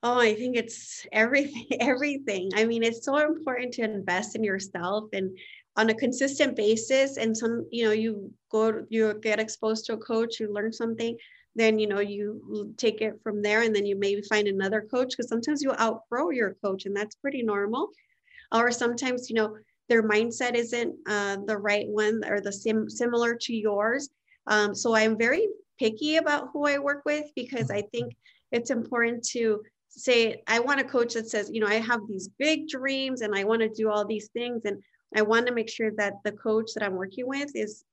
Oh, I think it's everything, everything. I mean, it's so important to invest in yourself and on a consistent basis and some you know you go you get exposed to a coach you learn something then you know you take it from there and then you maybe find another coach because sometimes you outgrow your coach and that's pretty normal or sometimes you know their mindset isn't uh, the right one or the sim- similar to yours um, so i'm very picky about who i work with because i think it's important to say i want a coach that says you know i have these big dreams and i want to do all these things. And I want to make sure that the coach that I'm working with is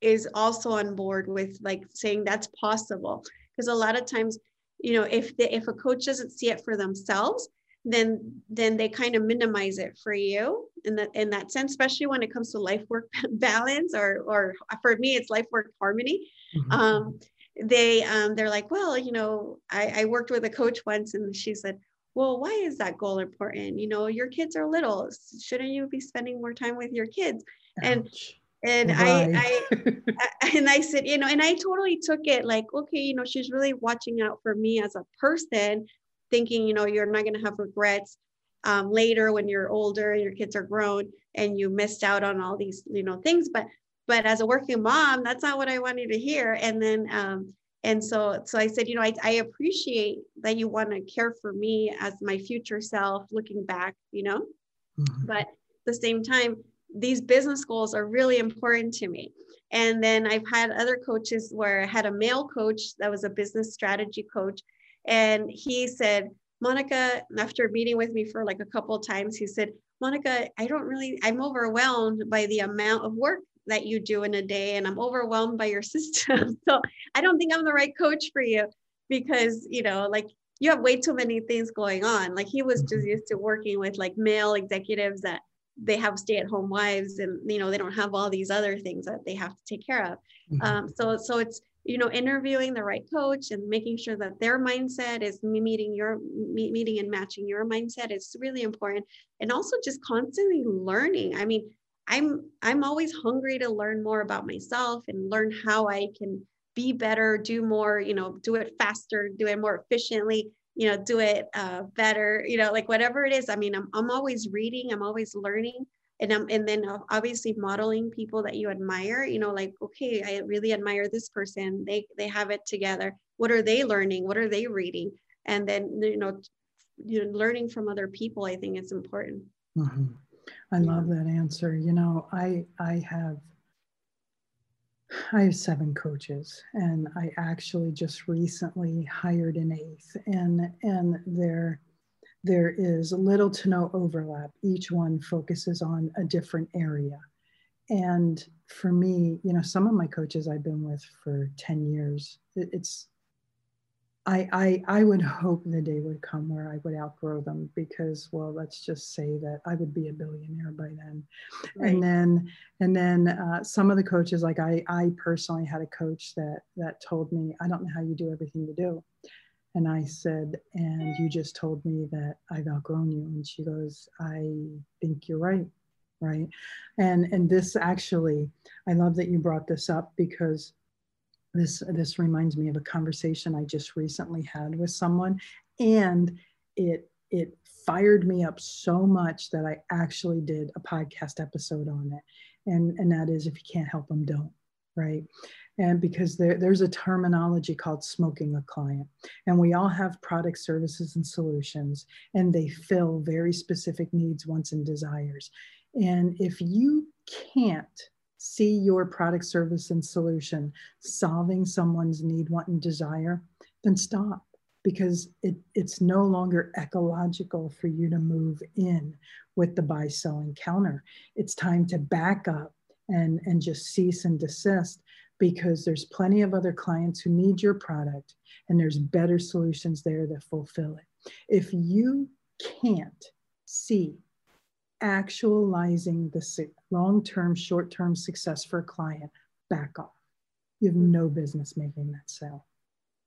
is also on board with like saying that's possible. Because a lot of times you know if the, if a coach doesn't see it for themselves then then they kind of minimize it for you in that in that sense especially when it comes to life work balance or or for me it's life work harmony. Mm-hmm. um they um they're like well you know I, I worked with a coach once and she said well, why is that goal important? You know, your kids are little. Shouldn't you be spending more time with your kids? And and I, I, I and I said, you know, and I totally took it like, okay, you know, she's really watching out for me as a person, thinking, you know, you're not gonna have regrets um, later when you're older and your kids are grown and you missed out on all these, you know, things. But but as a working mom, that's not what I wanted to hear. And then um, and so so i said you know i, I appreciate that you want to care for me as my future self looking back you know mm-hmm. but at the same time these business goals are really important to me and then i've had other coaches where i had a male coach that was a business strategy coach and he said monica after meeting with me for like a couple of times he said monica i don't really i'm overwhelmed by the amount of work that you do in a day and I'm overwhelmed by your system. so I don't think I'm the right coach for you because, you know, like you have way too many things going on. Like he was just used to working with like male executives that they have stay-at-home wives and you know they don't have all these other things that they have to take care of. Mm-hmm. Um, so so it's you know interviewing the right coach and making sure that their mindset is meeting your meeting and matching your mindset is really important and also just constantly learning i mean i'm i'm always hungry to learn more about myself and learn how i can be better do more you know do it faster do it more efficiently you know do it uh, better you know like whatever it is. I mean I'm, I'm always reading i'm always learning and I'm, and then obviously modeling people that you admire you know like okay i really admire this person. They they have it together. What are they learning? What are they reading? And then you know you know learning from other people i think is important. Mm-hmm. I love that answer. You know, I I have I have seven coaches, and I actually just recently hired an eighth, and and there there is little to no overlap. Each one focuses on a different area, and for me, you know, some of my coaches I've been with for ten years. It's I, I, I would hope the day would come where I would outgrow them because, well, let's just say that I would be a billionaire by then. Right. And then, and then uh, some of the coaches, like I, I personally had a coach that, that told me, I don't know how you do everything you do. And I said, and you just told me that I've outgrown you. And she goes, I think you're right. Right. And, and this actually, I love that you brought this up because this this reminds me of a conversation I just recently had with someone, and it it fired me up so much that I actually did a podcast episode on it, and and that is if you can't help them, don't right? And because there, there's a terminology called smoking a client. And we all have products services and solutions and they fill very specific needs wants and desires. And if you can't see your product, service, and solution solving someone's need, want, and desire, then stop. because it, it's no longer ecological for you to move in with the buy, sell, and counter. It's time to back up and, and just cease and desist because there's plenty of other clients who need your product and there's better solutions there that fulfill it. If you can't see actualizing the long term, short term success for a client, back off. You have no business making that sale.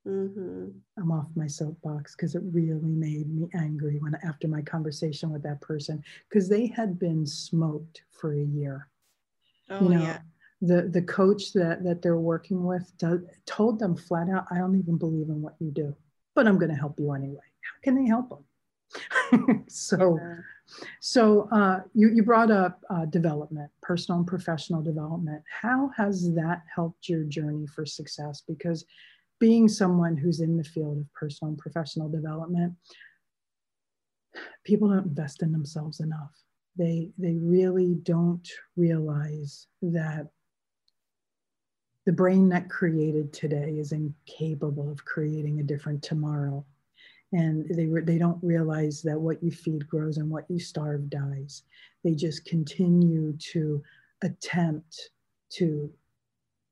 Mm-hmm. I'm off my soapbox because it really made me angry when after my conversation with that person because they had been smoked for a year. Oh you know, yeah. The the coach that that they're working with told them flat out, I don't even believe in what you do, but I'm going to help you anyway. How can they help them? so. Yeah. So uh, you, you brought up uh, development, personal and professional development. How has that helped your journey for success? Because being someone who's in the field of personal and professional development, people don't invest in themselves enough. They, they really don't realize that the brain that created today is incapable of creating a different tomorrow. And they, re- they don't realize that what you feed grows and what you starve dies. They just continue to attempt to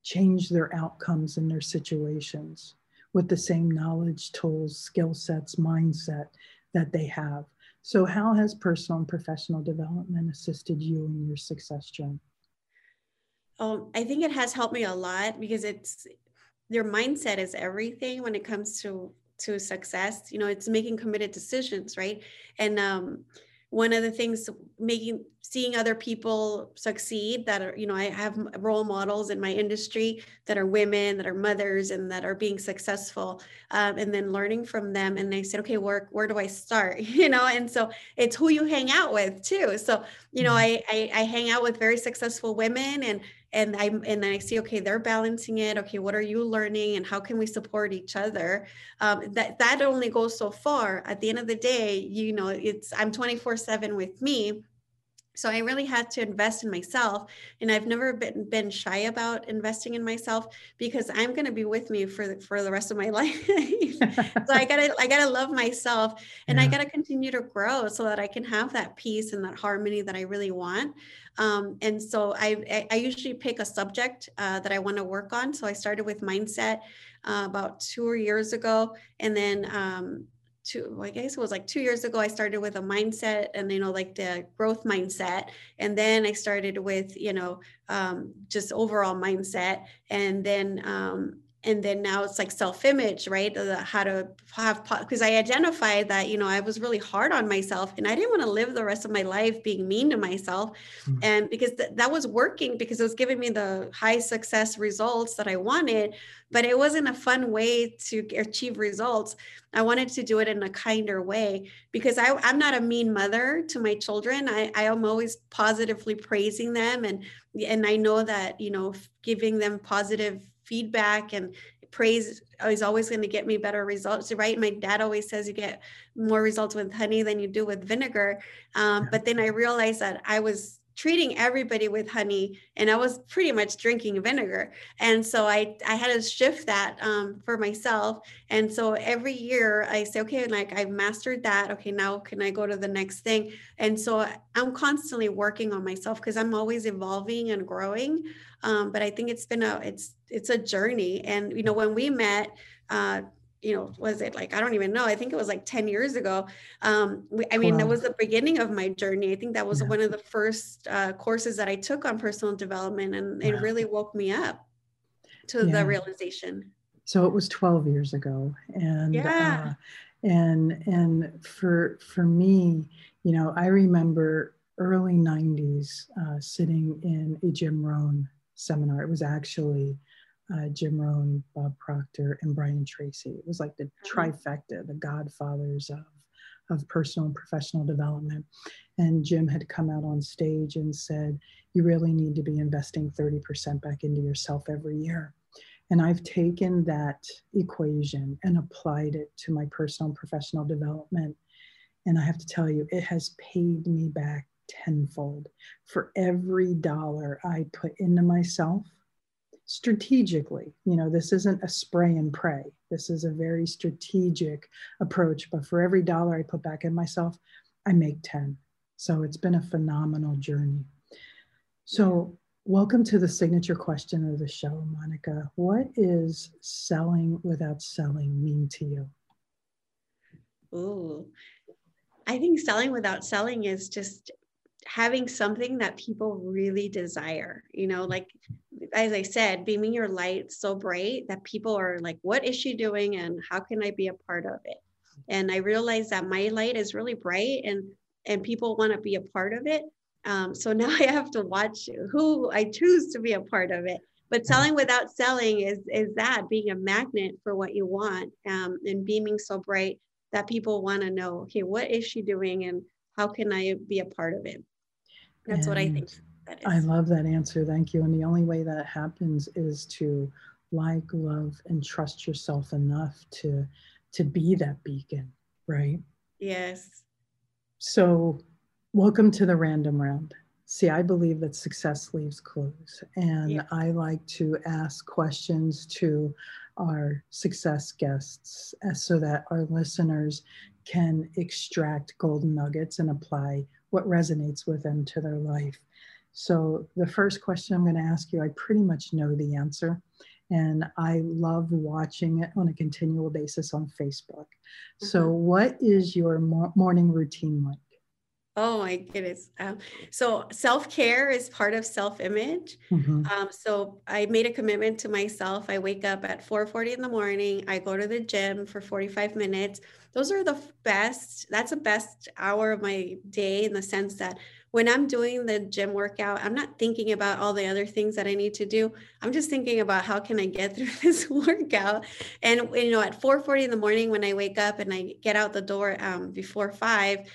change their outcomes and their situations with the same knowledge, tools, skill sets, mindset that they have. So, how has personal and professional development assisted you in your success journey? Um, I think it has helped me a lot because it's your mindset is everything when it comes to to success. You know, it's making committed decisions, right? And um, one of the things making seeing other people succeed that are you know i have role models in my industry that are women that are mothers and that are being successful um, and then learning from them and i said okay where, where do i start? You know and so it's who you hang out with too. So you know mm-hmm. I, I i hang out with very successful women and and i and then i see okay they're balancing it. Okay what are you learning and how can we support each other? Um, that that only goes so far. At the end of the day you know it's i'm 24 7 with me so i really had to invest in myself and i've never been been shy about investing in myself because i'm going to be with me for the, for the rest of my life. So i gotta i gotta love myself and yeah. i gotta continue to grow so that i can have that peace and that harmony that i really want. Um, and so I, I usually pick a subject uh, that i want to work on. So i started with mindset uh, about two years ago and then um, two i guess it was like two years ago i started with a mindset and you know like the growth mindset. And then i started with you know um, just overall mindset. And then um, and then now it's like self-image right? How to have because i identified that you know i was really hard on myself and i didn't want to live the rest of my life being mean to myself mm-hmm. and because th- that was working because it was giving me the high success results that i wanted but it wasn't a fun way to achieve results. I wanted to do it in a kinder way because I, i'm not a mean mother to my children. I, I am always positively praising them and and i know that you know giving them positive feedback and praise is always going to get me better results right? My dad always says you get more results with honey than you do with vinegar um, but then i realized that i was treating everybody with honey and i was pretty much drinking vinegar. And so i i had to shift that um, for myself. And so every year i say okay like I've mastered that. Okay now can i go to the next thing? And so i'm constantly working on myself because i'm always evolving and growing. Um, but i think it's been a it's it's a journey. And you know when we met uh, you know, was it like, I don't even know. I think it was like 10 years ago. Um, we, I mean, wow. that was the beginning of my journey. I think that was yeah. one of the first uh, courses that I took on personal development and it really woke me up to yeah. the realization. So it was 12 years ago. And, yeah. Uh, and, and for, for me, you know, I remember early 90s uh, sitting in a Jim Rohn seminar. It was actually uh, Jim Rohn, Bob Proctor, and Brian Tracy. It was like the mm-hmm. trifecta, the godfathers of, of personal and professional development. And Jim had come out on stage and said, You really need to be investing 30% back into yourself every year. And I've taken that equation and applied it to my personal and professional development. And I have to tell you, it has paid me back tenfold for every dollar I put into myself strategically. You know, this isn't a spray and pray. This is a very strategic approach. But for every dollar I put back in myself, I make 10. So it's been a phenomenal journey. So, welcome to the signature question of the show, Monica. What is selling without selling mean to you? Ooh, I think selling without selling is just having something that people really desire. You know, like as I said, beaming your light so bright that people are like, what is she doing and how can I be a part of it? And I realized that my light is really bright and and people want to be a part of it. Um, so now I have to watch who I choose to be a part of it. But selling without selling is is that being a magnet for what you want um, and beaming so bright that people want to know, okay, what is she doing and how can I be a part of it? That's and what I think. I love that answer. Thank you. And the only way that happens is to like, love, and trust yourself enough to to be that beacon, right? Yes. So, welcome to the random round. See, I believe that success leaves clues, and yeah. I like to ask questions to our success guests uh, so that our listeners can extract golden nuggets and apply what resonates with them to their life. So, the first question I'm going to ask you, I pretty much know the answer, and I love watching it on a continual basis on Facebook. Mm-hmm. So, what is your morning routine like? Oh my goodness. Um, so self care is part of self image. Mm-hmm. Um, so I made a commitment to myself. I wake up at 4:40 in the morning. I go to the gym for 45 minutes. Those are the best. That's the best hour of my day in the sense that when I'm doing the gym workout, I'm not thinking about all the other things that I need to do. I'm just thinking about how can I get through this workout. And you know, at 4:40 in the morning when I wake up and I get out the door um, before five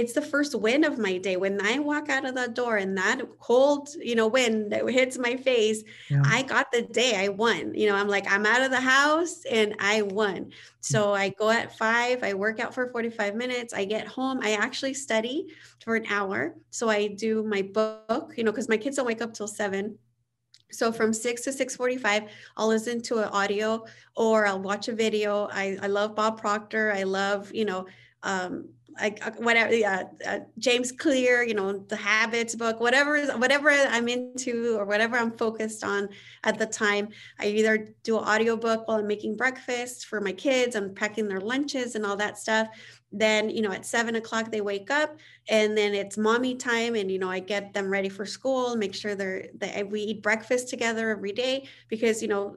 it's the first win of my day. When i walk out of that door and that cold you know wind that hits my face yeah. i got the day. I won. You know i'm like i'm out of the house and i won. Mm. so i go at five i work out for 45 minutes i get home i actually study for an hour. So i do my book you know because my kids don't wake up till seven. So from 6 to 6.45 i'll listen to an audio or i'll watch a video. I, I love bob proctor. I love you know um, like uh, whatever yeah, uh, james clear you know the habits book whatever whatever i'm into or whatever i'm focused on at the time i either do an audio book while i'm making breakfast for my kids i'm packing their lunches and all that stuff then you know at seven o'clock they wake up and then it's mommy time and you know i get them ready for school make sure they're that we eat breakfast together every day because you know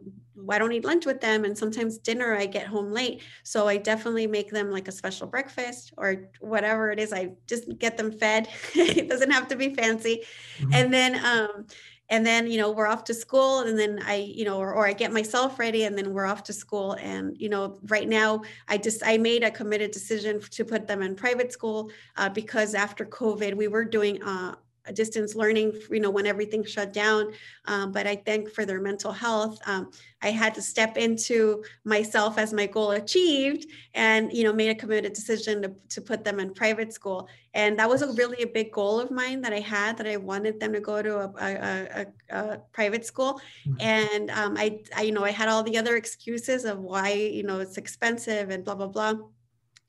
i don't eat lunch with them? And sometimes dinner i get home late. So i definitely make them like a special breakfast or whatever it is. I just get them fed. It doesn't have to be fancy. Mm-hmm. and then um and then you know we're off to school and then i you know or, or i get myself ready and then we're off to school and you know right now i just i made a committed decision to put them in private school uh, because after covid we were doing uh, distance learning, you know, when everything shut down. Um, but I think for their mental health, um, I had to step into myself as my goal achieved and, you know, made a committed decision to, to put them in private school. And that was a really a big goal of mine that I had that I wanted them to go to a, a, a, a private school. Mm-hmm. And um, I, I, you know, I had all the other excuses of why, you know, it's expensive and blah, blah, blah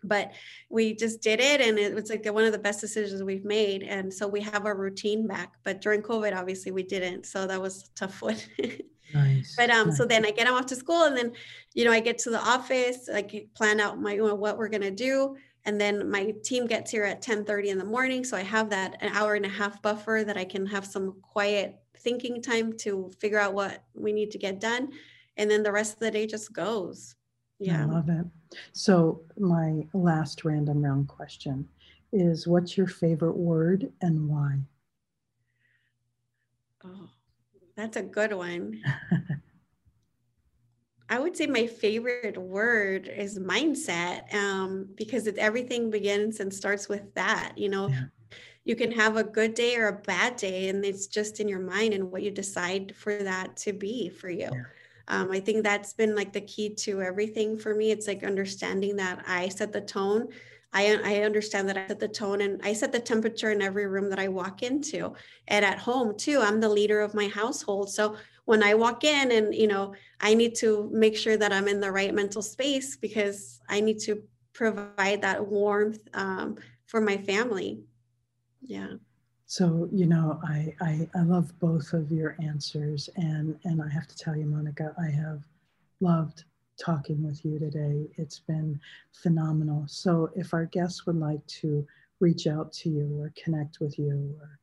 but we just did it and it was like one of the best decisions we've made and so we have our routine back but during covid obviously we didn't so that was tough one nice. but um nice. so then i get them off to school and then you know i get to the office like plan out my you know, what we're going to do and then my team gets here at 10 30 in the morning so i have that an hour and a half buffer that i can have some quiet thinking time to figure out what we need to get done and then the rest of the day just goes yeah i love it so my last random round question is what's your favorite word and why oh that's a good one I would say my favorite word is mindset um, because it, everything begins and starts with that. You know, yeah. you can have a good day or a bad day, and it's just in your mind and what you decide for that to be for you. Yeah um, i think that's been like the key to everything for me it's like understanding that i set the tone I, I understand that I set the tone and I set the temperature in every room that I walk into. And at home, too, I'm the leader of my household. So when I walk in and, you know, I need to make sure that I'm in the right mental space because I need to provide that warmth um, for my family. Yeah. So, you know, I, I, I love both of your answers. And, and I have to tell you, Monica, I have loved talking with you today. It's been phenomenal. So, if our guests would like to reach out to you or connect with you or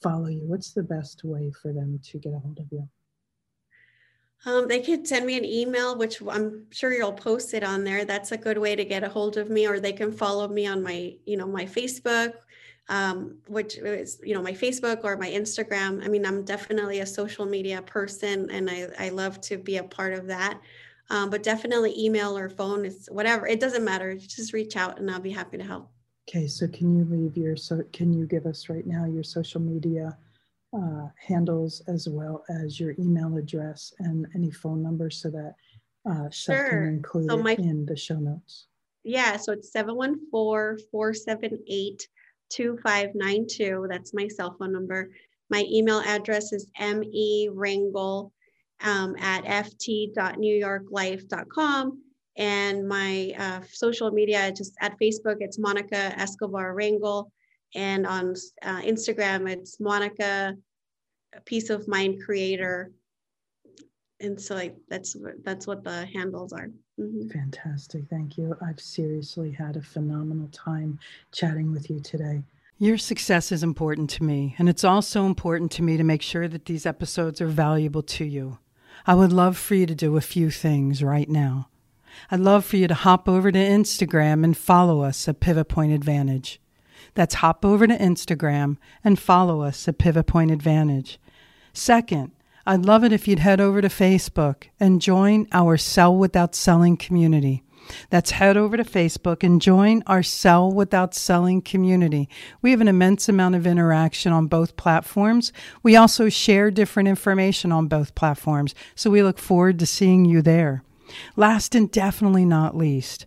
follow you, what's the best way for them to get a hold of you? Um, they could send me an email, which I'm sure you'll post it on there. That's a good way to get a hold of me, or they can follow me on my, you know, my Facebook, um, which is, you know, my Facebook or my Instagram. I mean, I'm definitely a social media person, and I, I love to be a part of that. Um, but definitely email or phone is whatever. It doesn't matter. Just reach out, and I'll be happy to help. Okay, so can you leave your so can you give us right now your social media uh, handles as well as your email address and any phone number so that uh, sure. can include so my, in the show notes? Yeah, so it's 714-478-2592. That's my cell phone number. My email address is merangel um, at ft.newyorklife.com and my uh, social media just at facebook it's monica escobar rangel and on uh, instagram it's monica peace of mind creator and so like that's that's what the handles are mm-hmm. fantastic thank you i've seriously had a phenomenal time chatting with you today your success is important to me and it's also important to me to make sure that these episodes are valuable to you i would love for you to do a few things right now I'd love for you to hop over to Instagram and follow us at Pivot Point Advantage. That's hop over to Instagram and follow us at Pivot Point Advantage. Second, I'd love it if you'd head over to Facebook and join our Sell Without Selling community. That's head over to Facebook and join our Sell Without Selling community. We have an immense amount of interaction on both platforms. We also share different information on both platforms, so we look forward to seeing you there. Last and definitely not least,